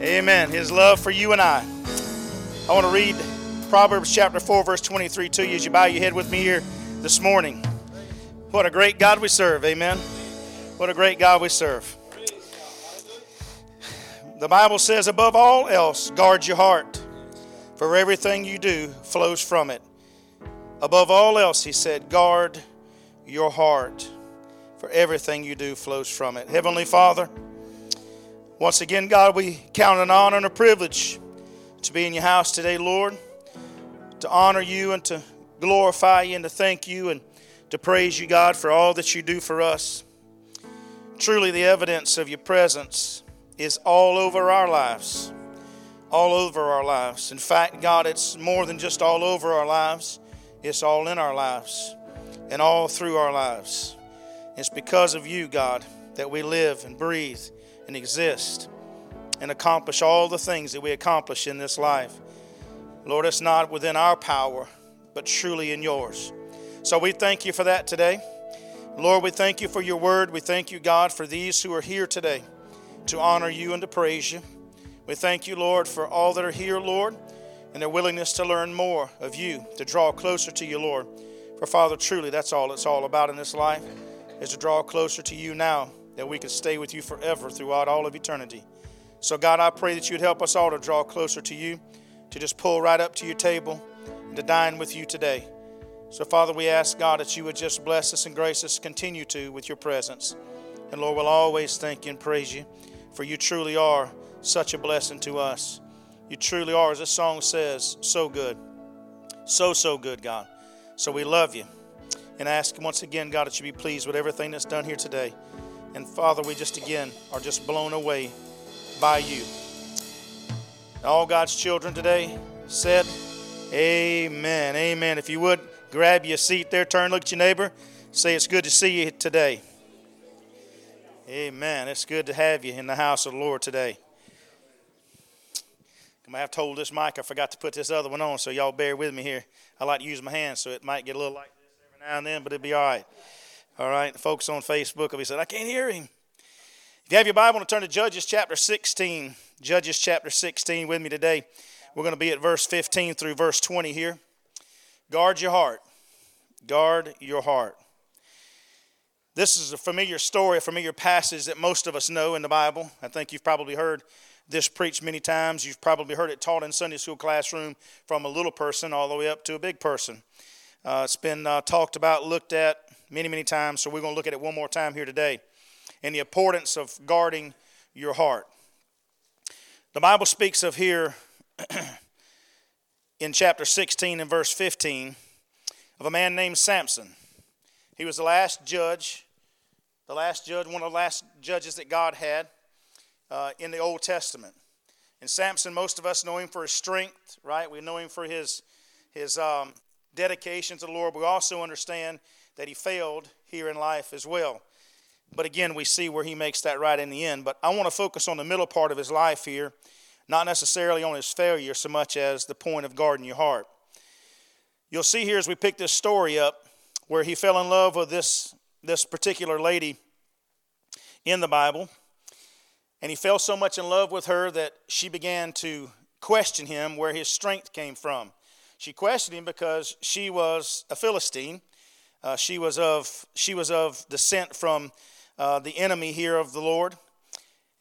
Amen. His love for you and I. I want to read Proverbs chapter 4, verse 23 to you as you bow your head with me here this morning. What a great God we serve. Amen. What a great God we serve. The Bible says, above all else, guard your heart, for everything you do flows from it. Above all else, he said, guard your heart, for everything you do flows from it. Heavenly Father, once again, God, we count an honor and a privilege to be in your house today, Lord, to honor you and to glorify you and to thank you and to praise you, God, for all that you do for us. Truly, the evidence of your presence is all over our lives. All over our lives. In fact, God, it's more than just all over our lives, it's all in our lives and all through our lives. It's because of you, God, that we live and breathe and exist and accomplish all the things that we accomplish in this life. Lord, it's not within our power, but truly in yours. So we thank you for that today. Lord, we thank you for your word. We thank you, God, for these who are here today to honor you and to praise you. We thank you, Lord, for all that are here, Lord, and their willingness to learn more of you, to draw closer to you, Lord. For Father, truly, that's all it's all about in this life, is to draw closer to you now that we can stay with you forever throughout all of eternity. So, God, I pray that you'd help us all to draw closer to you, to just pull right up to your table, and to dine with you today. So, Father, we ask, God, that you would just bless us and grace us, continue to with your presence. And Lord, we'll always thank you and praise you, for you truly are such a blessing to us. You truly are, as this song says, so good. So, so good, God. So we love you. And ask once again, God, that you be pleased with everything that's done here today. And Father, we just again are just blown away by you. All God's children today said, Amen. Amen. If you would grab your seat there, turn, look at your neighbor, say, It's good to see you today. Amen. It's good to have you in the house of the Lord today. I have to hold this mic. I forgot to put this other one on, so y'all bear with me here. I like to use my hands, so it might get a little like this every now and then, but it'll be all right. All right, folks on Facebook will be saying, I can't hear him. If you have your Bible, to turn to Judges chapter 16. Judges chapter 16 with me today. We're going to be at verse 15 through verse 20 here. Guard your heart. Guard your heart. This is a familiar story, a familiar passage that most of us know in the Bible. I think you've probably heard this preached many times. You've probably heard it taught in Sunday school classroom from a little person all the way up to a big person. Uh, it's been uh, talked about, looked at, many, many times, so we're going to look at it one more time here today. And the importance of guarding your heart. The Bible speaks of here in chapter 16 and verse 15 of a man named Samson. He was the last judge, the last judge, one of the last judges that God had uh, in the Old Testament. And Samson, most of us know him for his strength, right? We know him for his, his um, dedication to the Lord. We also understand that he failed here in life as well. But again, we see where he makes that right in the end. But I want to focus on the middle part of his life here, not necessarily on his failure so much as the point of guarding your heart. You'll see here as we pick this story up where he fell in love with this, this particular lady in the Bible. And he fell so much in love with her that she began to question him where his strength came from. She questioned him because she was a Philistine uh, she, was of, she was of descent from uh, the enemy here of the Lord.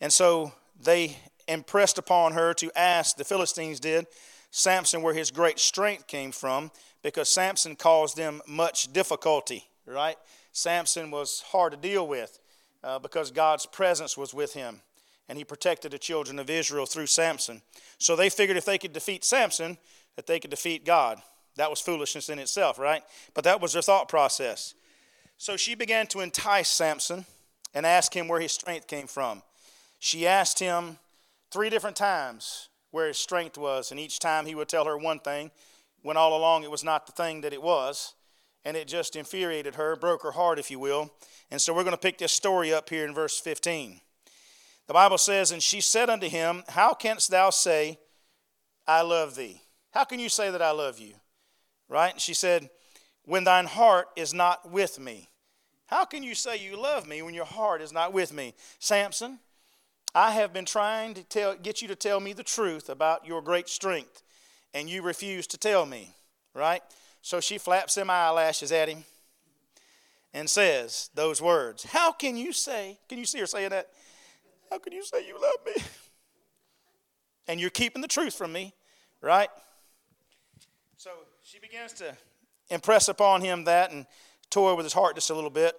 And so they impressed upon her to ask, the Philistines did, Samson where his great strength came from, because Samson caused them much difficulty, right? Samson was hard to deal with uh, because God's presence was with him, and he protected the children of Israel through Samson. So they figured if they could defeat Samson, that they could defeat God. That was foolishness in itself, right? But that was her thought process. So she began to entice Samson and ask him where his strength came from. She asked him three different times where his strength was, and each time he would tell her one thing, when all along it was not the thing that it was. And it just infuriated her, broke her heart, if you will. And so we're going to pick this story up here in verse 15. The Bible says, And she said unto him, How canst thou say, I love thee? How can you say that I love you? Right? She said, When thine heart is not with me. How can you say you love me when your heart is not with me? Samson, I have been trying to tell, get you to tell me the truth about your great strength, and you refuse to tell me, right? So she flaps them eyelashes at him and says those words. How can you say, can you see her saying that? How can you say you love me? And you're keeping the truth from me, right? So she begins to impress upon him that and toy with his heart just a little bit.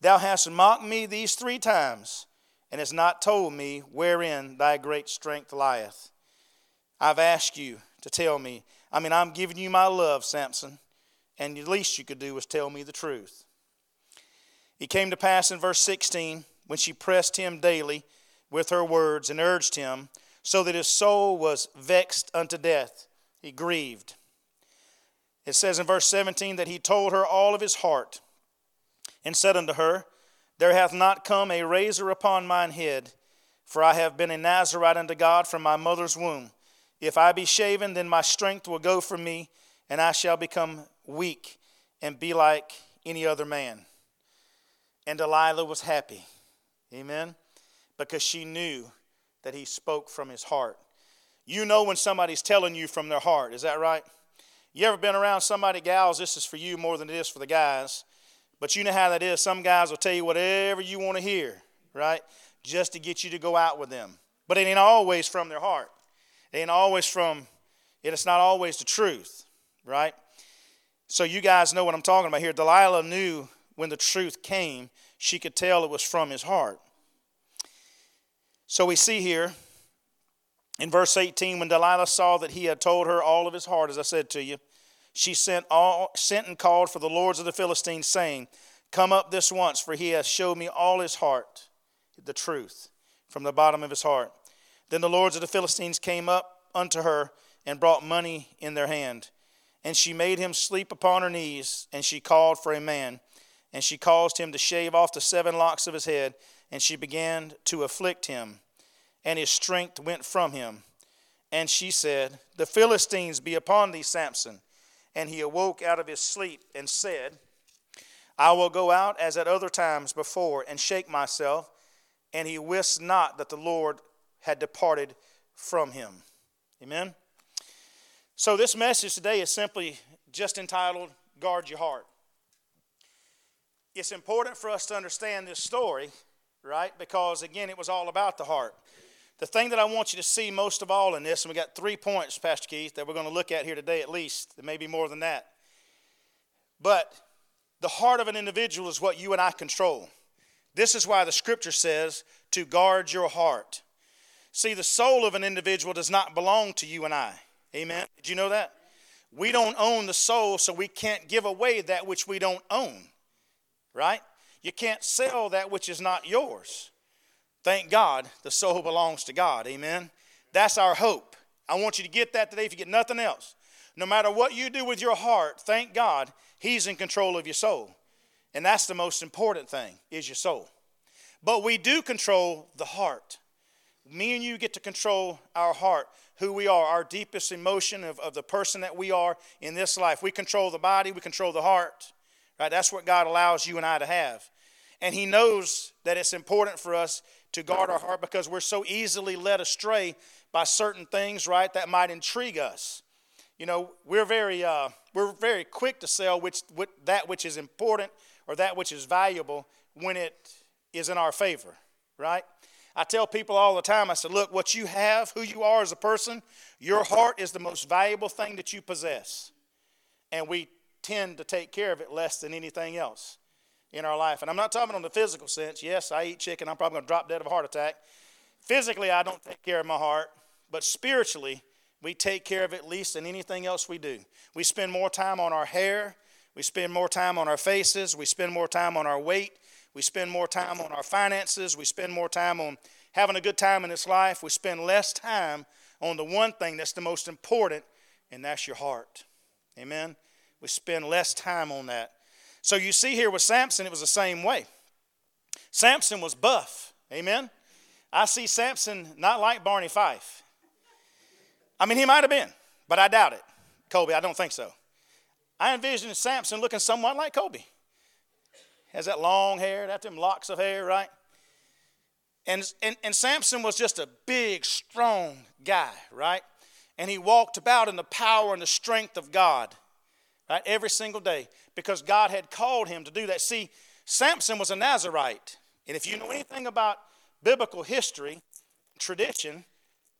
Thou hast mocked me these three times, and hast not told me wherein thy great strength lieth. I've asked you to tell me. I mean, I'm giving you my love, Samson, and the least you could do was tell me the truth. It came to pass in verse 16 when she pressed him daily with her words and urged him, so that his soul was vexed unto death. He grieved. It says in verse 17 that he told her all of his heart and said unto her, There hath not come a razor upon mine head, for I have been a Nazarite unto God from my mother's womb. If I be shaven, then my strength will go from me, and I shall become weak and be like any other man. And Delilah was happy. Amen. Because she knew that he spoke from his heart. You know when somebody's telling you from their heart, is that right? You ever been around somebody, gals? This is for you more than it is for the guys. But you know how that is. Some guys will tell you whatever you want to hear, right? Just to get you to go out with them. But it ain't always from their heart. It ain't always from, it's not always the truth, right? So you guys know what I'm talking about here. Delilah knew when the truth came, she could tell it was from his heart. So we see here in verse 18 when Delilah saw that he had told her all of his heart, as I said to you, she sent, all, sent and called for the lords of the Philistines, saying, Come up this once, for he has showed me all his heart, the truth, from the bottom of his heart. Then the lords of the Philistines came up unto her and brought money in their hand. And she made him sleep upon her knees, and she called for a man. And she caused him to shave off the seven locks of his head, and she began to afflict him, and his strength went from him. And she said, The Philistines be upon thee, Samson. And he awoke out of his sleep and said, I will go out as at other times before and shake myself. And he wist not that the Lord had departed from him. Amen. So, this message today is simply just entitled Guard Your Heart. It's important for us to understand this story, right? Because, again, it was all about the heart. The thing that I want you to see most of all in this, and we got three points, Pastor Keith, that we're going to look at here today at least, there may be more than that. But the heart of an individual is what you and I control. This is why the scripture says to guard your heart. See, the soul of an individual does not belong to you and I. Amen. Did you know that? We don't own the soul, so we can't give away that which we don't own. Right? You can't sell that which is not yours. Thank God the soul belongs to God. Amen. That's our hope. I want you to get that today if you get nothing else. No matter what you do with your heart, thank God He's in control of your soul. And that's the most important thing is your soul. But we do control the heart. Me and you get to control our heart, who we are, our deepest emotion of, of the person that we are in this life. We control the body, we control the heart. Right? That's what God allows you and I to have. And He knows that it's important for us to guard our heart because we're so easily led astray by certain things, right, that might intrigue us. You know, we're very, uh, we're very quick to sell which, which, that which is important or that which is valuable when it is in our favor, right? I tell people all the time, I said, look, what you have, who you are as a person, your heart is the most valuable thing that you possess. And we tend to take care of it less than anything else in our life. And I'm not talking on the physical sense. Yes, I eat chicken. I'm probably going to drop dead of a heart attack. Physically, I don't take care of my heart. But spiritually, we take care of it least than anything else we do. We spend more time on our hair. We spend more time on our faces. We spend more time on our weight. We spend more time on our finances. We spend more time on having a good time in this life. We spend less time on the one thing that's the most important, and that's your heart. Amen? We spend less time on that. So you see here with Samson, it was the same way. Samson was buff. Amen. I see Samson not like Barney Fife. I mean, he might have been, but I doubt it. Kobe, I don't think so. I envision Samson looking somewhat like Kobe. Has that long hair, that them locks of hair, right? And, and, and Samson was just a big, strong guy, right? And he walked about in the power and the strength of God, right? Every single day because God had called him to do that. See, Samson was a Nazarite. And if you know anything about biblical history, tradition,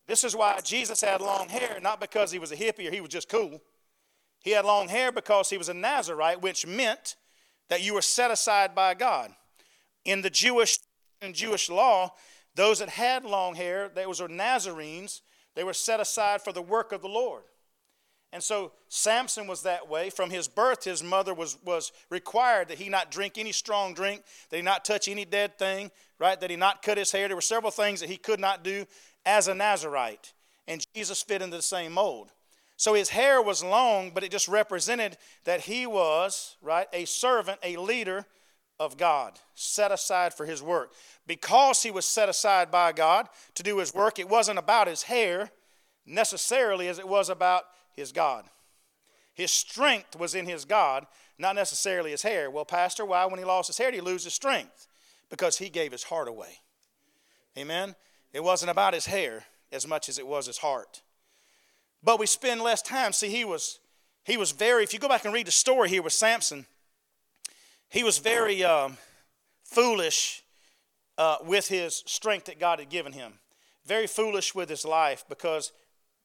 this is why Jesus had long hair, not because he was a hippie or he was just cool. He had long hair because he was a Nazarite, which meant that you were set aside by God. In the Jewish in Jewish law, those that had long hair, those were Nazarenes, they were set aside for the work of the Lord. And so Samson was that way. From his birth, his mother was, was required that he not drink any strong drink, that he not touch any dead thing, right? That he not cut his hair. There were several things that he could not do as a Nazarite. And Jesus fit into the same mold. So his hair was long, but it just represented that he was, right, a servant, a leader of God, set aside for his work. Because he was set aside by God to do his work, it wasn't about his hair necessarily as it was about his God. His strength was in his God, not necessarily his hair. Well, Pastor, why, when he lost his hair, did he lose his strength? Because he gave his heart away. Amen? It wasn't about his hair as much as it was his heart. But we spend less time. See, he was, he was very, if you go back and read the story here with Samson, he was very um, foolish uh, with his strength that God had given him. Very foolish with his life because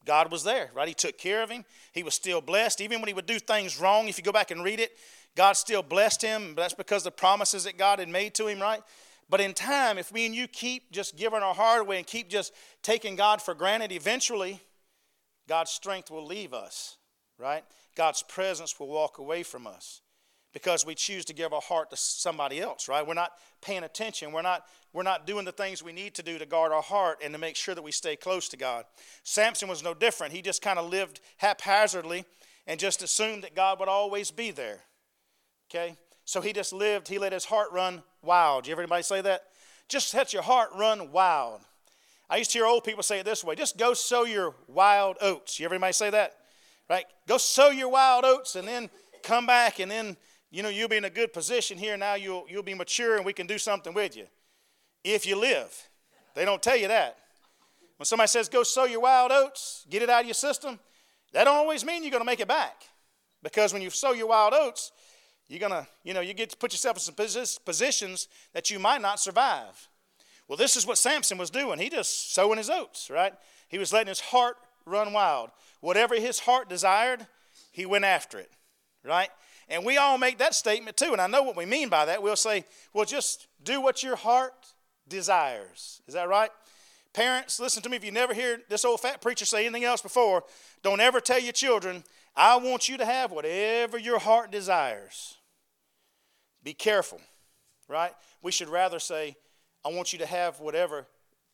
God was there, right? He took care of him. He was still blessed. Even when he would do things wrong, if you go back and read it, God still blessed him. But That's because the promises that God had made to him, right? But in time, if me and you keep just giving our heart away and keep just taking God for granted, eventually God's strength will leave us, right? God's presence will walk away from us because we choose to give our heart to somebody else, right? We're not paying attention. We're not, we're not doing the things we need to do to guard our heart and to make sure that we stay close to God. Samson was no different. He just kind of lived haphazardly and just assumed that God would always be there. Okay? So he just lived, he let his heart run wild. You ever anybody say that? Just let your heart run wild. I used to hear old people say it this way just go sow your wild oats. You ever anybody say that? Right? Go sow your wild oats and then come back and then you know, you'll be in a good position here now. You'll, you'll be mature and we can do something with you if you live. They don't tell you that. When somebody says, go sow your wild oats, get it out of your system, that don't always mean you're going to make it back. Because when you sow your wild oats, you're going to, you know, you get to put yourself in some positions that you might not survive. Well, this is what Samson was doing. He just sowing his oats, right? He was letting his heart run wild. Whatever his heart desired, he went after it, right? And we all make that statement too. And I know what we mean by that. We'll say, well, just do what your heart desires. Is that right? Parents, listen to me. If you never hear this old fat preacher say anything else before, don't ever tell your children, I want you to have whatever your heart desires. Be careful, right? We should rather say, I want you to have whatever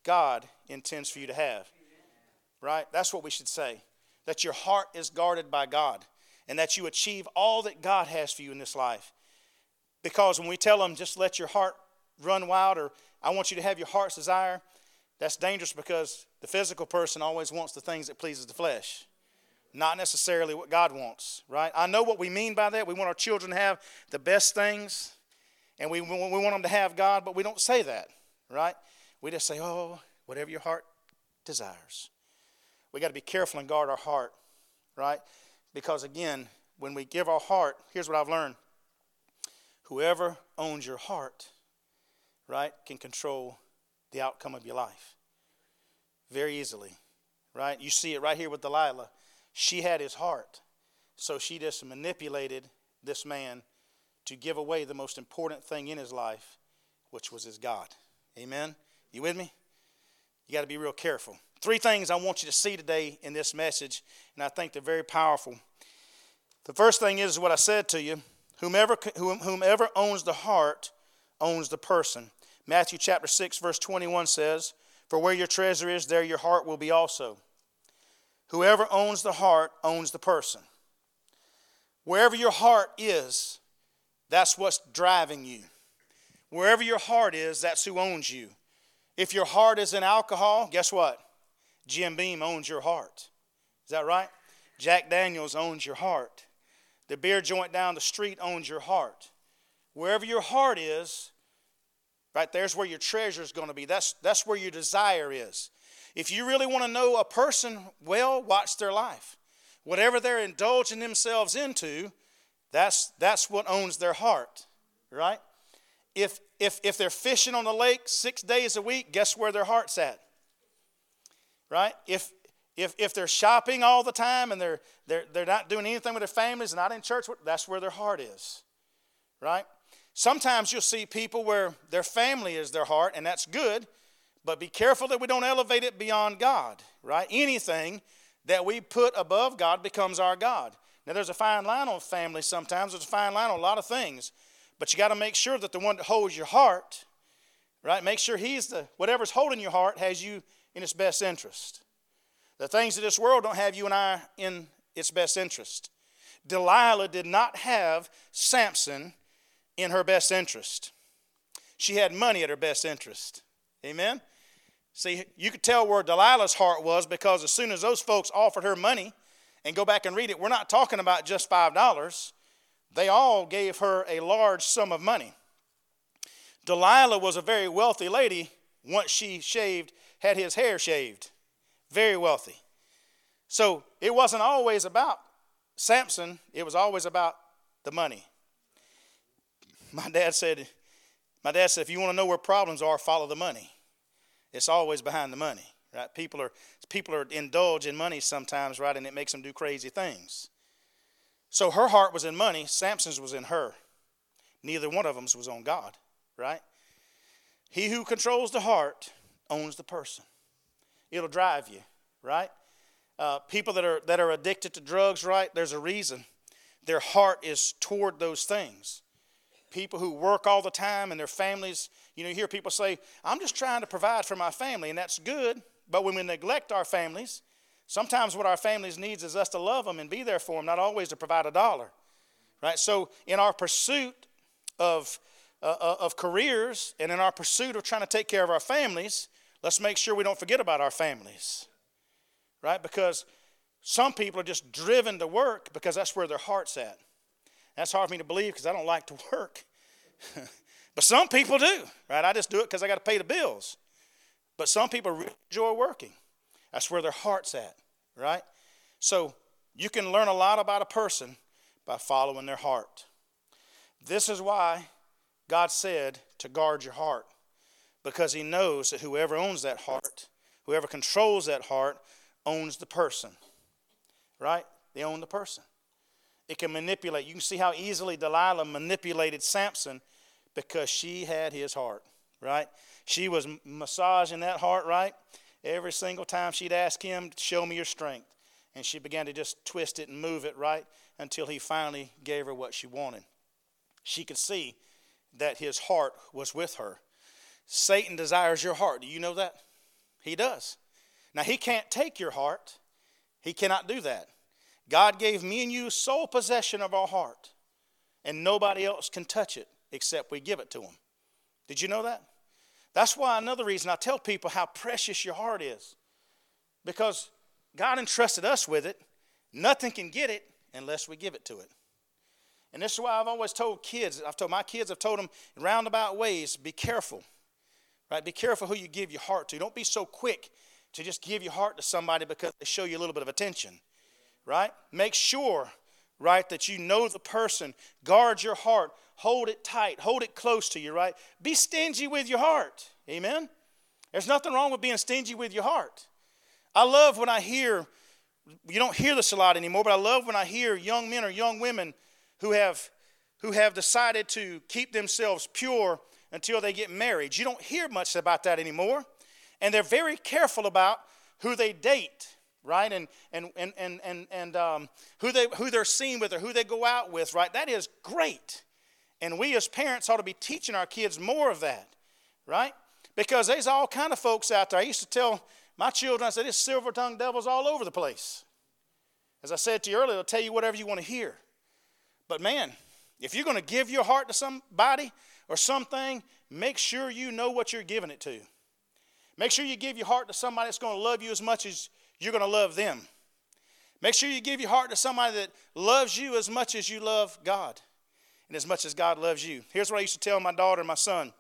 God intends for you to have. Right? That's what we should say. That your heart is guarded by God and that you achieve all that God has for you in this life. Because when we tell them, just let your heart run wild, or I want you to have your heart's desire, that's dangerous because the physical person always wants the things that pleases the flesh. Not necessarily what god wants right? I know what we mean by that. We want our children to have the best things and we, we want them to have god but we don't say that right? We just say oh whatever your heart desires. We got to be careful and guard our heart right because again, when we give our heart, here's what I've learned whoever owns your heart, right, can control the outcome of your life very easily, right? You see it right here with Delilah. She had his heart, so she just manipulated this man to give away the most important thing in his life, which was his God. Amen? You with me? You got to be real careful. Three things I want you to see today in this message, and I think they're very powerful. The first thing is what I said to you whomever, whomever owns the heart owns the person. Matthew chapter 6, verse 21 says, For where your treasure is, there your heart will be also. Whoever owns the heart owns the person. Wherever your heart is, that's what's driving you. Wherever your heart is, that's who owns you. If your heart is in alcohol, guess what? Jim Beam owns your heart. Is that right? Jack Daniels owns your heart. The beer joint down the street owns your heart. Wherever your heart is, Right there's where your treasure is going to be. That's, that's where your desire is. If you really want to know a person well, watch their life. Whatever they're indulging themselves into, that's, that's what owns their heart, right? If, if, if they're fishing on the lake six days a week, guess where their heart's at? Right? If, if, if they're shopping all the time and they're, they're, they're not doing anything with their families not in church, that's where their heart is. Right? Sometimes you'll see people where their family is their heart, and that's good, but be careful that we don't elevate it beyond God. Right? Anything that we put above God becomes our God. Now, there's a fine line on family sometimes, there's a fine line on a lot of things, but you got to make sure that the one that holds your heart, right, make sure he's the, whatever's holding your heart has you in its best interest. The things of this world don't have you and I in its best interest. Delilah did not have Samson in her best interest. She had money at her best interest. Amen? See, you could tell where Delilah's heart was because as soon as those folks offered her money, and go back and read it, we're not talking about just $5. They all gave her a large sum of money. Delilah was a very wealthy lady once she shaved, had his hair shaved. Very wealthy. So it wasn't always about Samson, it was always about the money. My dad said, my dad said, if you want to know where problems are, follow the money. It's always behind the money, right? People are people are indulge in money sometimes, right, and it makes them do crazy things. So her heart was in money, Samson's was in her. Neither one of them was on God, right? He who controls the heart owns the person. It'll drive you, right? Uh, people that are that are addicted to drugs, right? There's a reason. Their heart is toward those things people who work all the time and their families, you know, you hear people say, I'm just trying to provide for my family, and that's good. But when we neglect our families, sometimes what our families needs is us to love them and be there for them, not always to provide a dollar. Right? So in our pursuit of, uh, uh of careers and in our pursuit of trying to take care of our families, let's make sure we don't forget about our families. Right? Because some people are just driven to work because that's where their heart's at. That's hard for me to believe because I don't like to work. but some people do, right? I just do it because I got to pay the bills. But some people really enjoy working. That's where their heart's at, right? So you can learn a lot about a person by following their heart. This is why God said to guard your heart, because He knows that whoever owns that heart, whoever controls that heart, owns the person, right? They own the person. It can manipulate. You can see how easily Delilah manipulated Samson because she had his heart, right? She was massaging that heart, right? Every single time she'd ask him, Show me your strength. And she began to just twist it and move it, right? Until he finally gave her what she wanted. She could see that his heart was with her. Satan desires your heart. Do you know that? He does. Now, he can't take your heart, he cannot do that. God gave me and you sole possession of our heart, and nobody else can touch it except we give it to Him. Did you know that? That's why another reason I tell people how precious your heart is. Because God entrusted us with it. Nothing can get it unless we give it to it. And this is why I've always told kids, I've told my kids, I've told them in roundabout ways, be careful. Right? Be careful who you give your heart to. Don't be so quick to just give your heart to somebody because they show you a little bit of attention right? Make sure, right, that you know the person. Guard your heart. Hold it tight. Hold it close to you, right? Be stingy with your heart. Amen? There's nothing wrong with being stingy with your heart. I love when I hear, you don't hear this a lot anymore, but I love when I hear young men or young women who have who have decided to keep themselves pure until they get married. You don't hear much about that anymore. And they're very careful about who they date right? And and and and and, and um, who they who they're seen with or who they go out with, right? That is great. And we as parents ought to be teaching our kids more of that, right? Because there's all kind of folks out there. I used to tell my children, I said, there's silver-tongued devils all over the place. As I said to you earlier, they'll tell you whatever you want to hear. But man, if you're going to give your heart to somebody or something, make sure you know what you're giving it to. Make sure you give your heart to somebody that's going to love you as much as you're going to love them. Make sure you give your heart to somebody that loves you as much as you love God and as much as God loves you. Here's what I used to tell my daughter and my son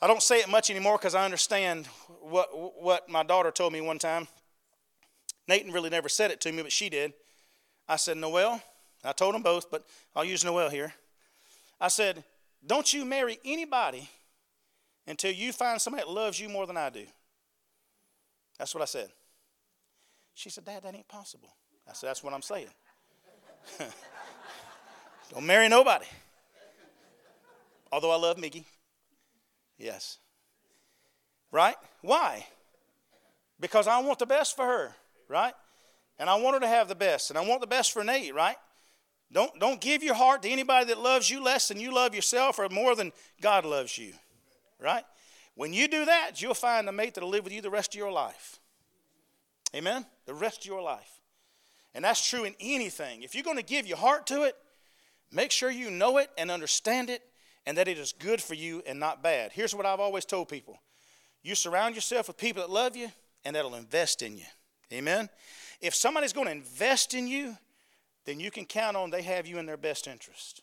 I don't say it much anymore because I understand what, what my daughter told me one time. Nathan really never said it to me, but she did. I said, Noel, I told them both, but I'll use Noel here. I said, Don't you marry anybody until you find somebody that loves you more than I do. That's what I said. She said, Dad, that ain't possible. I said, That's what I'm saying. Don't marry nobody. Although I love Miggy. Yes. Right? Why? Because I want the best for her, right? And I want her to have the best. And I want the best for Nate, right? Don't, don't give your heart to anybody that loves you less than you love yourself or more than God loves you, right? When you do that, you'll find a mate that'll live with you the rest of your life. Amen? The rest of your life. And that's true in anything. If you're going to give your heart to it, make sure you know it and understand it and that it is good for you and not bad. Here's what I've always told people you surround yourself with people that love you and that'll invest in you. Amen? If somebody's going to invest in you, then you can count on they have you in their best interest.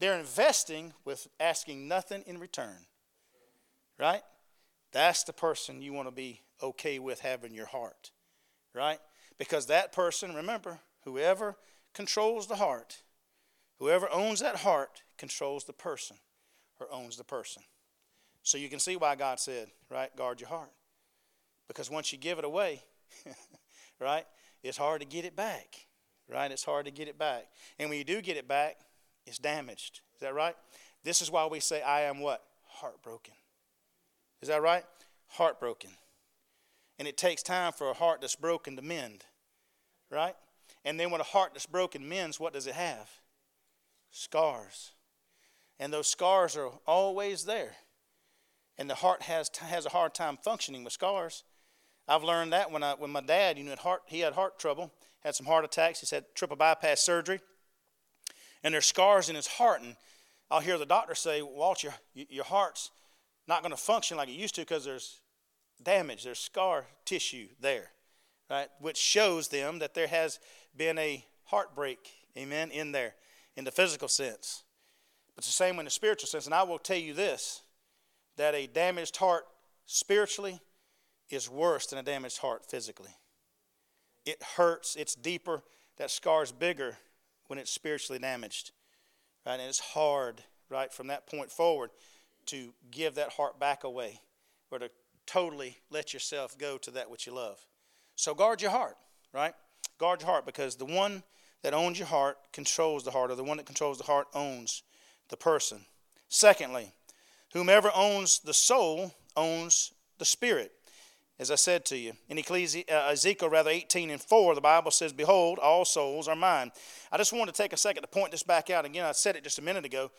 They're investing with asking nothing in return. Right? That's the person you want to be okay with having your heart. Right? Because that person, remember, whoever controls the heart, whoever owns that heart controls the person or owns the person. So you can see why God said, right, guard your heart. Because once you give it away, right, it's hard to get it back. Right? It's hard to get it back. And when you do get it back, it's damaged. Is that right? This is why we say, I am what? Heartbroken. Is that right? Heartbroken. And it takes time for a heart that's broken to mend. Right? And then when a heart that's broken mends, what does it have? Scars. And those scars are always there. And the heart has, has a hard time functioning with scars. I've learned that when, I, when my dad, you know, had heart, he had heart trouble, had some heart attacks. He's had triple bypass surgery. And there's scars in his heart. And I'll hear the doctor say, Walt, your, your heart's not going to function like it used to because there's damage, there's scar tissue there, right? Which shows them that there has been a heartbreak, amen, in there, in the physical sense. But it's the same in the spiritual sense. And I will tell you this that a damaged heart spiritually is worse than a damaged heart physically. It hurts, it's deeper, that scar is bigger when it's spiritually damaged. Right? And it's hard, right, from that point forward to give that heart back away or to totally let yourself go to that which you love. So guard your heart, right? Guard your heart because the one that owns your heart controls the heart, or the one that controls the heart owns the person. Secondly, whomever owns the soul owns the spirit. As I said to you, in Ecclesi- uh, Ezekiel rather 18 and 4, the Bible says, Behold, all souls are mine. I just want to take a second to point this back out again. I said it just a minute ago.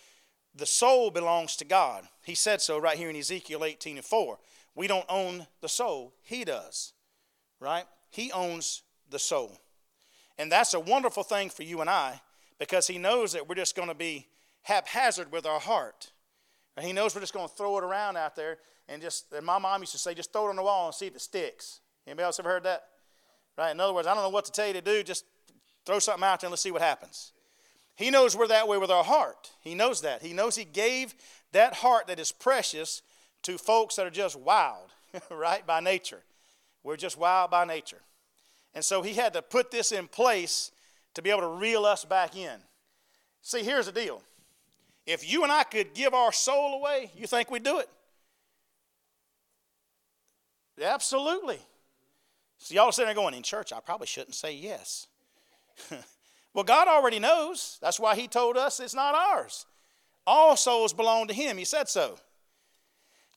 The soul belongs to God. He said so right here in Ezekiel 18 and 4. We don't own the soul, He does, right? He owns the soul. And that's a wonderful thing for you and I because He knows that we're just going to be haphazard with our heart. And He knows we're just going to throw it around out there and just, and my mom used to say, just throw it on the wall and see if it sticks. Anybody else ever heard that? Right? In other words, I don't know what to tell you to do, just throw something out there and let's see what happens. He knows we're that way with our heart. He knows that. He knows He gave that heart that is precious to folks that are just wild, right, by nature. We're just wild by nature. And so He had to put this in place to be able to reel us back in. See, here's the deal. If you and I could give our soul away, you think we'd do it? Absolutely. So y'all sitting there going, in church, I probably shouldn't say yes. well, God already knows. That's why He told us it's not ours. All souls belong to Him. He said so.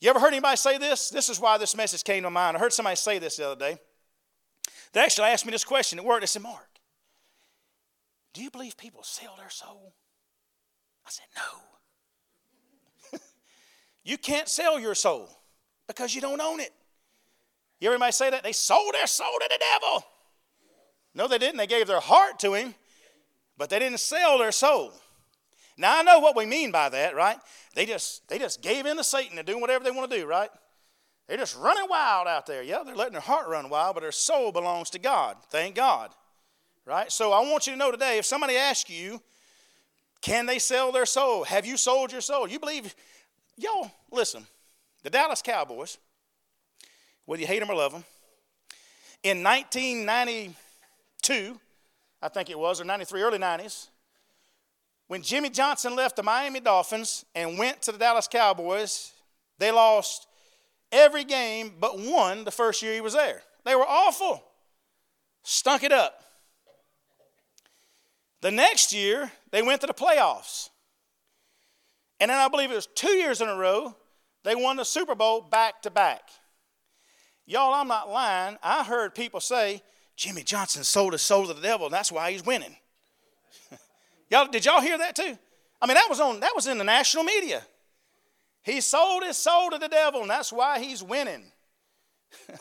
You ever heard anybody say this? This is why this message came to mind. I heard somebody say this the other day. They actually asked me this question at work. They said, Mark, do you believe people sell their soul? I said, no. you can't sell your soul because you don't own it. You ever anybody say that? They sold their soul to the devil. No, they didn't. They gave their heart to him, but they didn't sell their soul. Now I know what we mean by that, right? They just they just gave in to Satan to do whatever they want to do, right? They're just running wild out there. Yeah, they're letting their heart run wild, but their soul belongs to God. Thank God. Right? So I want you to know today, if somebody asks you, can they sell their soul? Have you sold your soul? You believe, y'all, listen, The Dallas Cowboys, whether you hate them or love them, in 1992, I think it was, or 93, early 90s, when Jimmy Johnson left the Miami Dolphins and went to the Dallas Cowboys, they lost every game but one the first year he was there. They were awful, stunk it up. The next year, they went to the playoffs. And then I believe it was two years in a row, they won the Super Bowl back to back. Y'all, I'm not lying. I heard people say, Jimmy Johnson sold his soul to the devil, and that's why he's winning. y'all, did y'all hear that too? I mean, that was on that was in the national media. He sold his soul to the devil, and that's why he's winning. I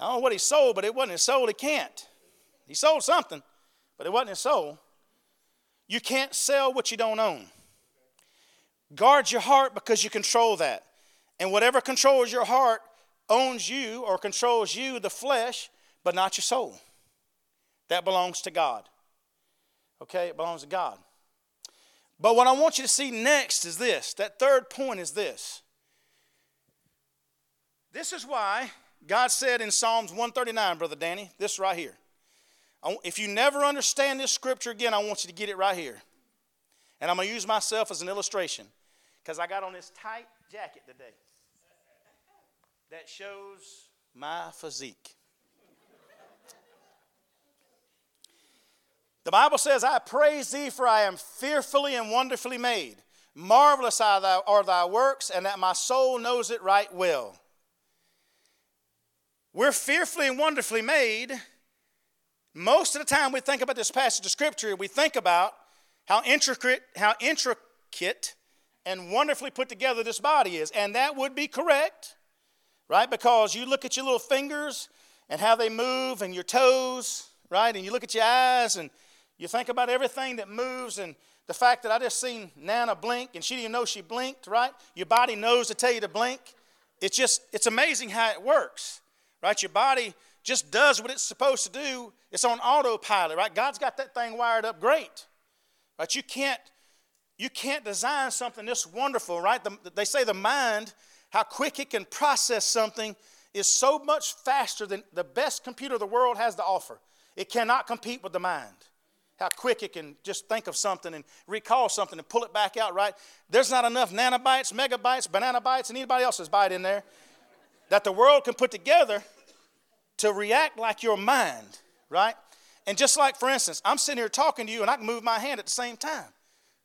don't know what he sold, but it wasn't his soul. He can't. He sold something, but it wasn't his soul. You can't sell what you don't own. Guard your heart because you control that. And whatever controls your heart owns you or controls you, the flesh, but not your soul. That belongs to God. Okay, it belongs to God. But what I want you to see next is this that third point is this. This is why God said in Psalms 139, Brother Danny, this right here. If you never understand this scripture again, I want you to get it right here. And I'm going to use myself as an illustration because I got on this tight jacket today that shows my physique. The Bible says, I praise thee, for I am fearfully and wonderfully made. Marvelous are thy, works, and that my soul knows it right well. We're fearfully and wonderfully made. Most of the time we think about this passage of Scripture, we think about how intricate, how intricate and wonderfully put together this body is. And that would be correct, right? Because you look at your little fingers and how they move and your toes, right? And you look at your eyes and you think about everything that moves and the fact that I just seen Nana blink and she didn't know she blinked, right? Your body knows to tell you to blink. It's just, it's amazing how it works, right? Your body just does what it's supposed to do. It's on autopilot, right? God's got that thing wired up great, right? You can't, you can't design something this wonderful, right? The, they say the mind, how quick it can process something is so much faster than the best computer the world has to offer. It cannot compete with the mind how quick it can just think of something and recall something and pull it back out, right? There's not enough nanobytes, megabytes, banana bytes, and anybody else's byte in there that the world can put together to react like your mind, right? And just like, for instance, I'm sitting here talking to you and I can move my hand at the same time,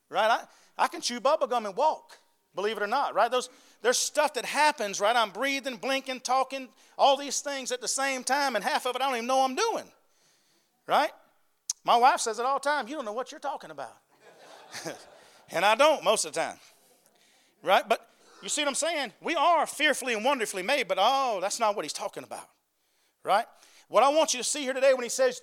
right? I, I can chew bubble gum and walk, believe it or not, right? Those, there's stuff that happens, right? I'm breathing, blinking, talking, all these things at the same time, and half of it I don't even know I'm doing, right? My wife says it all the time. You don't know what you're talking about. and I don't most of the time. Right? But you see what I'm saying? We are fearfully and wonderfully made, but oh, that's not what he's talking about. Right? What I want you to see here today when he says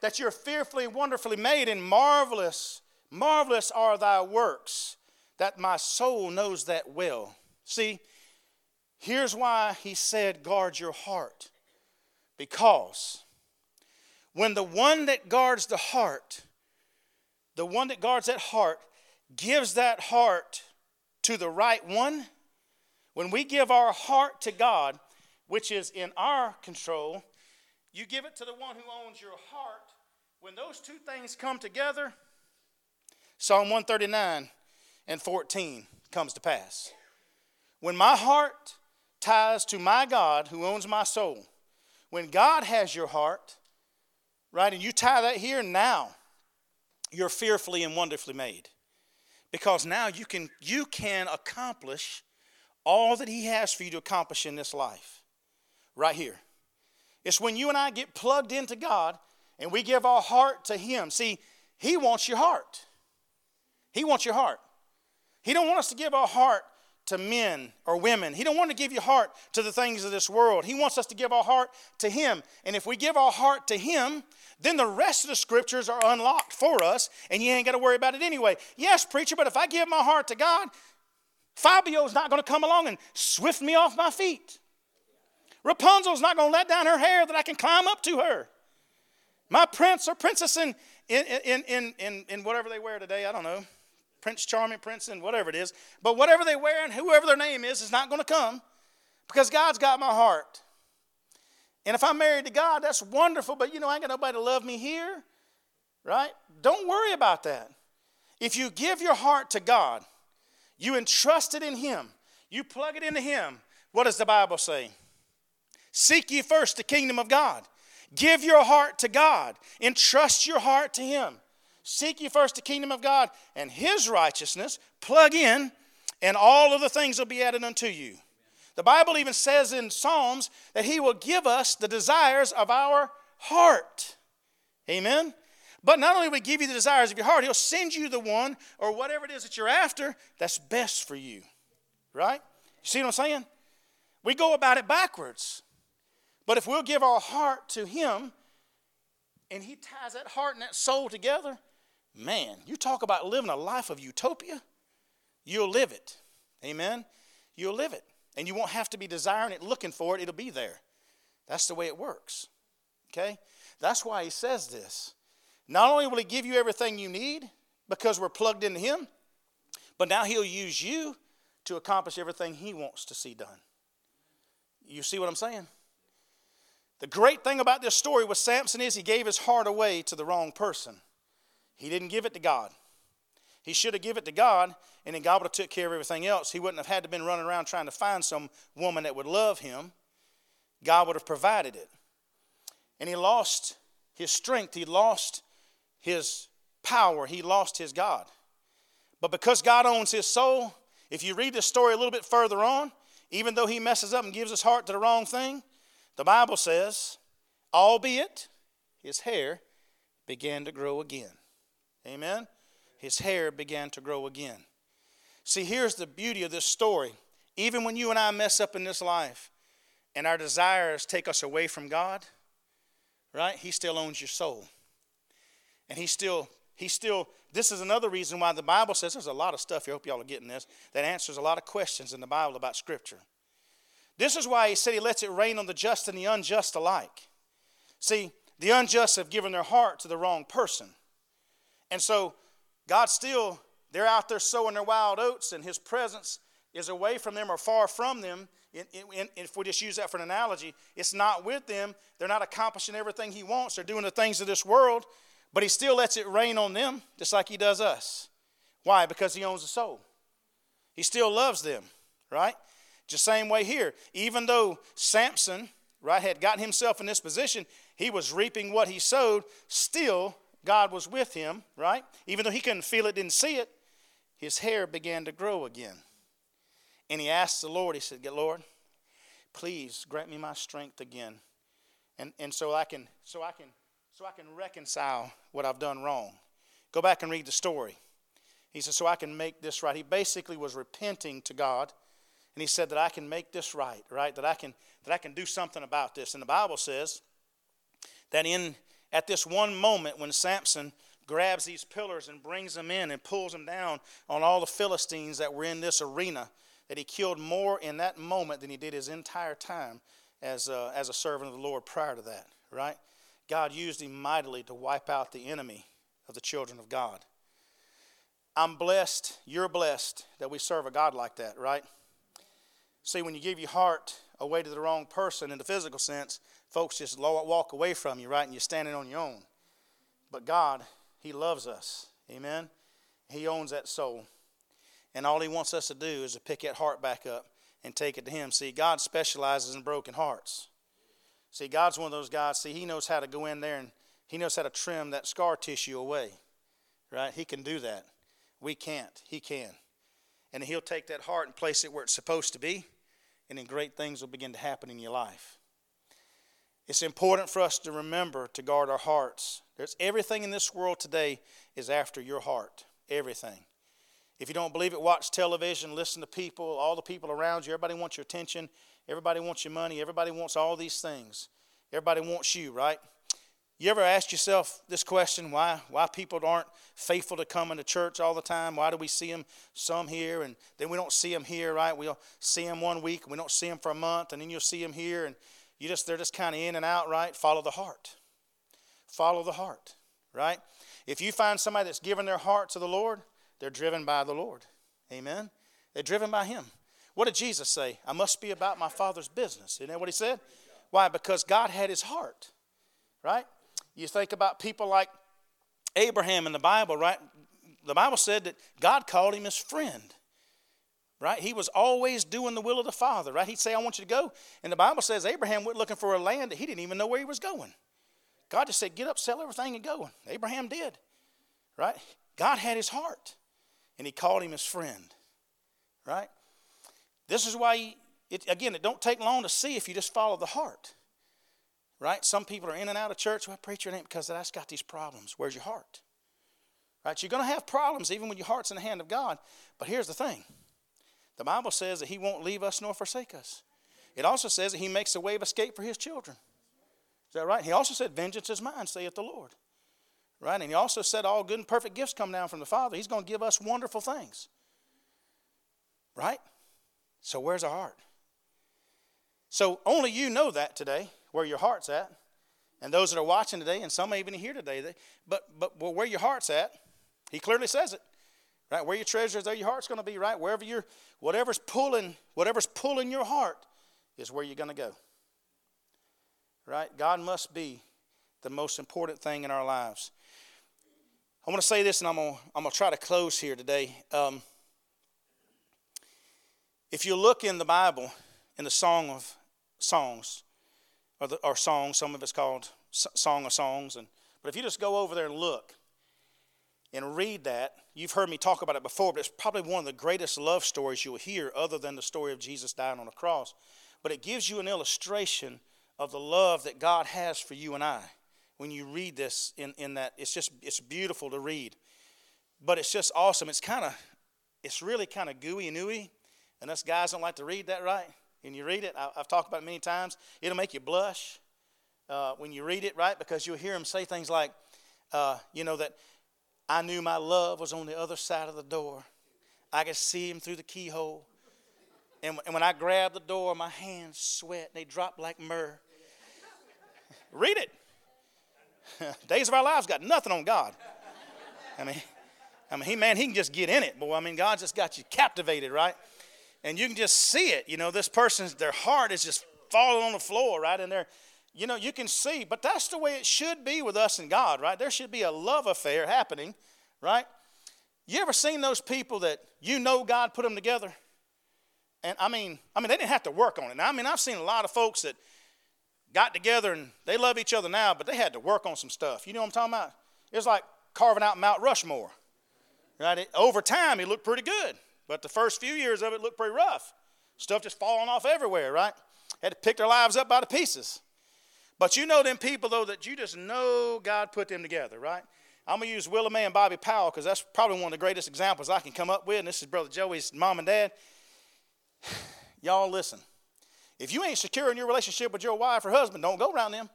that you're fearfully and wonderfully made and marvelous, marvelous are thy works, that my soul knows that well. See, here's why he said, guard your heart. Because when the one that guards the heart, the one that guards that heart, gives that heart to the right one, when we give our heart to God, which is in our control, you give it to the one who owns your heart. When those two things come together, Psalm 139 and 14 comes to pass. When my heart ties to my God who owns my soul, when God has your heart, Right? And you tie that here now, you're fearfully and wonderfully made. Because now you can you can accomplish all that he has for you to accomplish in this life. Right here. It's when you and I get plugged into God and we give our heart to him. See, he wants your heart. He wants your heart. He don't want us to give our heart to men or women. He don't want to give your heart to the things of this world. He wants us to give our heart to him. And if we give our heart to him, then the rest of the scriptures are unlocked for us, and you ain't got to worry about it anyway. Yes, preacher, but if I give my heart to God, Fabio's not going to come along and swift me off my feet. Rapunzel's not going to let down her hair that I can climb up to her. My prince or princess in, in, in, in, in, in whatever they wear today, I don't know, Prince Charming, Prince, and whatever it is. But whatever they wear and whoever their name is is not going to come because God's got my heart. And if I'm married to God, that's wonderful, but you know, I ain't got nobody to love me here, right? Don't worry about that. If you give your heart to God, you entrust it in Him, you plug it into Him, what does the Bible say? Seek ye first the kingdom of God. Give your heart to God. Entrust your heart to Him. Seek ye first the kingdom of God and His righteousness. Plug in, and all of the things will be added unto you. The Bible even says in Psalms that He will give us the desires of our heart. Amen? But not only will He give you the desires of your heart, He'll send you the one or whatever it is that you're after that's best for you. Right? You see what I'm saying? We go about it backwards. But if we'll give our heart to Him and He ties that heart and that soul together, man, you talk about living a life of utopia, you'll live it. Amen? You'll live it. And you won't have to be desiring it, looking for it, it'll be there. That's the way it works. Okay? That's why He says this. Not only will He give you everything you need because we're plugged into Him, but now He'll use you to accomplish everything He wants to see done. You see what I'm saying? The great thing about this story with Samson is he gave his heart away to the wrong person. He didn't give it to God. He should have given it to God, and then God would have took care of everything else. He wouldn't have had to been running around trying to find some woman that would love him. God would have provided it. And he lost his strength. He lost his power. He lost his God. But because God owns his soul, if you read the story a little bit further on, even though he messes up and gives his heart to the wrong thing, the Bible says, albeit his hair began to grow again. Amen? His hair began to grow again. See, here's the beauty of this story. Even when you and I mess up in this life and our desires take us away from God, right? He still owns your soul. And he still, he still, this is another reason why the Bible says there's a lot of stuff. I hope y'all are getting this that answers a lot of questions in the Bible about Scripture. This is why he said he lets it rain on the just and the unjust alike. See, the unjust have given their heart to the wrong person. And so God still, they're out there sowing their wild oats, and his presence is away from them or far from them. In, in, if we just use that for an analogy, it's not with them. They're not accomplishing everything he wants. They're doing the things of this world, but he still lets it rain on them just like he does us. Why? Because he owns the soul. He still loves them, right? Just same way here. Even though Samson, right, had gotten himself in this position, he was reaping what he sowed, still God was with him, right? Even though he couldn't feel it, didn't see it, his hair began to grow again. And he asked the Lord, he said, Lord, please grant me my strength again. And, and so I can so I can so I can reconcile what I've done wrong. Go back and read the story. He said, so I can make this right. He basically was repenting to God and he said that I can make this right, right? That I can that I can do something about this. And the Bible says that in at this one moment when Samson grabs these pillars and brings them in and pulls them down on all the Philistines that were in this arena, that he killed more in that moment than he did his entire time as a, as a servant of the Lord prior to that, right? God used him mightily to wipe out the enemy of the children of God. I'm blessed, you're blessed that we serve a God like that, right? See, when you give your heart away to the wrong person in the physical sense, folks just walk away from you, right? And you're standing on your own. But God, He loves us. Amen? He owns that soul. And all He wants us to do is to pick that heart back up and take it to Him. See, God specializes in broken hearts. See, God's one of those guys, see, He knows how to go in there and He knows how to trim that scar tissue away, right? He can do that. We can't. He can. And He'll take that heart and place it where it's supposed to be, and then great things will begin to happen in your life. It's important for us to remember to guard our hearts. There's everything in this world today is after your heart. Everything. If you don't believe it, watch television, listen to people, all the people around you. Everybody wants your attention. Everybody wants your money. Everybody wants all these things. Everybody wants you, right? You ever ask yourself this question why, why people aren't faithful to coming to church all the time? Why do we see them some here and then we don't see them here, right? We'll see them one week, we don't see them for a month, and then you'll see them here, and you just they're just kind of in and out, right? Follow the heart. Follow the heart, right? If you find somebody that's given their heart to the Lord, They're driven by the Lord. Amen. They're driven by Him. What did Jesus say? I must be about my Father's business. Isn't that what He said? Why? Because God had His heart, right? You think about people like Abraham in the Bible, right? The Bible said that God called him his friend, right? He was always doing the will of the Father, right? He'd say, I want you to go. And the Bible says Abraham went looking for a land that he didn't even know where he was going. God just said, Get up, sell everything, and go. Abraham did, right? God had his heart, and he called him his friend, right? This is why, he, it, again, it don't take long to see if you just follow the heart, right? Some people are in and out of church. Well, preacher, it ain't because that's got these problems. Where's your heart? Right? You're going to have problems even when your heart's in the hand of God. But here's the thing the Bible says that He won't leave us nor forsake us. It also says that He makes a way of escape for His children. Is that right? He also said, Vengeance is mine, saith the Lord. Right? And He also said, All good and perfect gifts come down from the Father. He's going to give us wonderful things. Right? So, where's our heart? So, only you know that today, where your heart's at. And those that are watching today, and some even here today, but, but well, where your heart's at, he clearly says it. Right? Where your treasure is, there your heart's going to be, right? Wherever you're, whatever's pulling, whatever's pulling your heart is where you're going to go. Right? God must be the most important thing in our lives. I want to say this, and I'm going to, I'm going to try to close here today. Um, if you look in the Bible, in the Song of Songs, or, the, or Song, some of it's called Song of Songs, and but if you just go over there and look and read that, you've heard me talk about it before, but it's probably one of the greatest love stories you'll hear, other than the story of Jesus dying on the cross. But it gives you an illustration of the love that God has for you and I. When you read this in, in that, it's just it's beautiful to read. But it's just awesome. It's kind of, it's really kind of gooey and ooey. And us guys don't like to read that, right? And you read it, I, have talked about it many times. It'll make you blush uh, when you read it, right? Because you'll hear him say things like, uh, you know, that I knew my love was on the other side of the door. I could see him through the keyhole. And, and when I grabbed the door, my hands sweat. They dropped like myrrh. read it. Days of our lives got nothing on God. I mean, I mean, he man, he can just get in it, boy. I mean, God just got you captivated, right? and you can just see it. You know, this person's their heart is just falling on the floor, right? And they're, you know, you can see, but that's the way it should be with us and God, right? There should be a love affair happening, right? You ever seen those people that you know God put them together? And I mean, I mean, they didn't have to work on it. Now, I mean, I've seen a lot of folks that got together and they love each other now, but they had to work on some stuff. You know what I'm talking about? It's like carving out Mount Rushmore. Right? It, over time, it looked pretty good. But the first few years of it looked pretty rough. Stuff just falling off everywhere, right? Had to pick their lives up by the pieces. But you know them people, though, that you just know God put them together, right? I'm going to use Willa Mae and Bobby Powell because that's probably one of the greatest examples I can come up with. And this is Brother Joey's mom and dad. Y'all listen. If you ain't secure in your relationship with your wife or husband, don't go around them.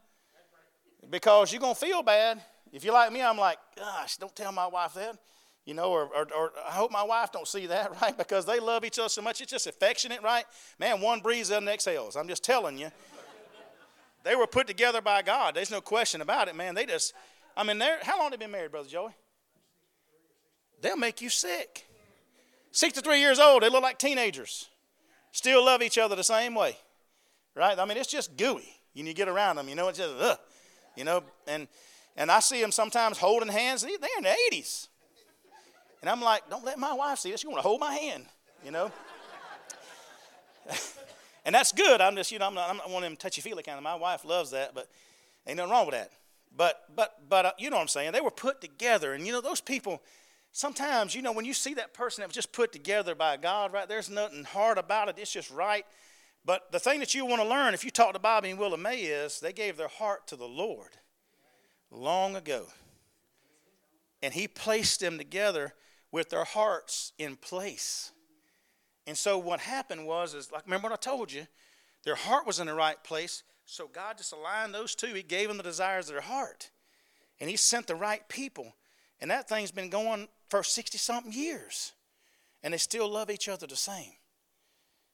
Because you're going to feel bad. If you're like me, I'm like, gosh, don't tell my wife that you know, or, or, or, I hope my wife don't see that, right? Because they love each other so much. It's just affectionate, right? Man, one breathes, the other exhales. I'm just telling you. They were put together by God. There's no question about it, man. They just, I mean, they're, how long have they been married, Brother Joey? They'll make you sick. 63 years old, they look like teenagers. Still love each other the same way, right? I mean, it's just gooey. You, get around them, you know, it's just, ugh, you know, and, and I see them sometimes holding hands. They're in their 80s. And I'm like, don't let my wife see this. You want to hold my hand, you know? and that's good. I'm just, you know, I'm not, I'm not one of them touchy feely kind of. My wife loves that, but ain't nothing wrong with that. But, but, but, uh, you know what I'm saying? They were put together. And, you know, those people, sometimes, you know, when you see that person that was just put together by God, right, there's nothing hard about it. It's just right. But the thing that you want to learn, if you talk to Bobby and Willa Mae, is they gave their heart to the Lord long ago. And He placed them together with their hearts in place. And so what happened was, is like remember what I told you, their heart was in the right place. So God just aligned those two. He gave them the desires of their heart, and He sent the right people. And that thing's been going for sixty something years, and they still love each other the same.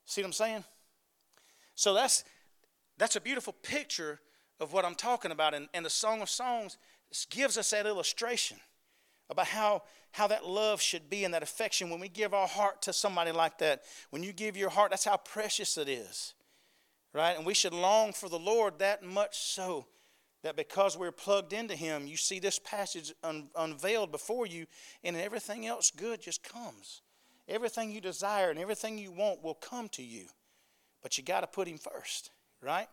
See what I'm saying? So that's that's a beautiful picture of what I'm talking about. And, and the Song of Songs gives us that illustration about how, how that love should be and that affection when we give our heart to somebody like that. When you give your heart, that's how precious it is. Right? And we should long for the Lord that much so that because we're plugged into Him, you see this passage un- unveiled before you, and everything else good just comes. Everything you desire and everything you want will come to you. But you got to put Him first, right?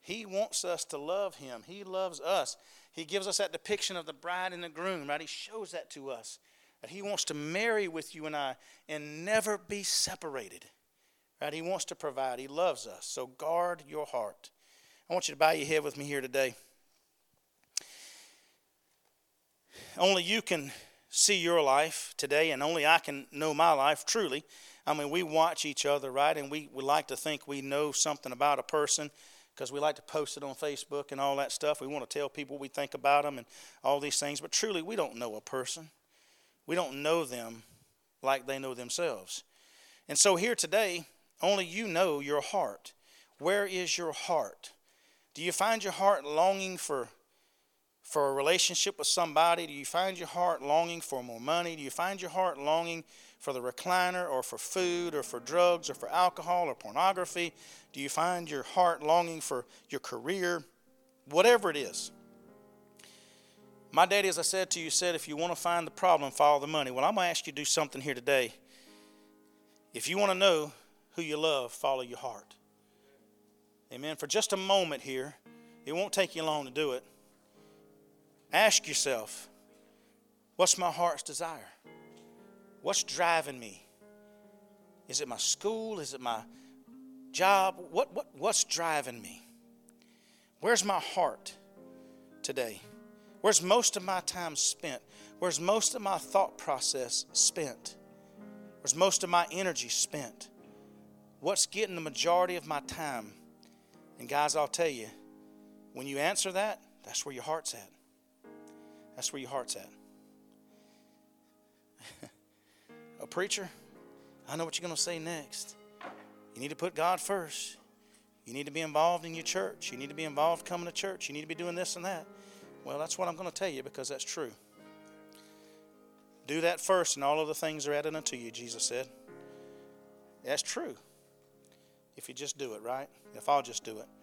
He wants us to love Him, He loves us. He gives us that depiction of the bride and the groom, right? He shows that to us. That He wants to marry with you and I and never be separated. Right? He wants to provide. He loves us. So guard your heart. I want you to bow your head with me here today. Only you can see your life today, and only I can know my life truly. I mean, we watch each other, right? And we, we like to think we know something about a person because we like to post it on Facebook and all that stuff. We want to tell people we think about them and all these things. But truly, we don't know a person. We don't know them like they know themselves. And so, here today, only you know your heart. Where is your heart? Do you find your heart longing for for a relationship with somebody? Do you find your heart longing for more money? Do you find your heart longing for the recliner or for food or for drugs or for alcohol or pornography? Do you find your heart longing for your career? Whatever it is. My daddy, as I said to you, said if you want to find the problem, follow the money. Well, I'm going to ask you to do something here today. If you want to know who you love, follow your heart. Amen. For just a moment here, it won't take you long to do it. Ask yourself, what's my heart's desire? What's driving me? Is it my school? Is it my job? What, what, what's driving me? Where's my heart today? Where's most of my time spent? Where's most of my thought process spent? Where's most of my energy spent? What's getting the majority of my time? And guys, I'll tell you, when you answer that, that's where your heart's at. That's where your heart's at. A preacher, I know what you're going to say next. You need to put God first. You need to be involved in your church. You need to be involved coming to church. You need to be doing this and that. Well, that's what I'm going to tell you because that's true. Do that first, and all of the things are added unto you, Jesus said. That's true. If you just do it, right? If I'll just do it.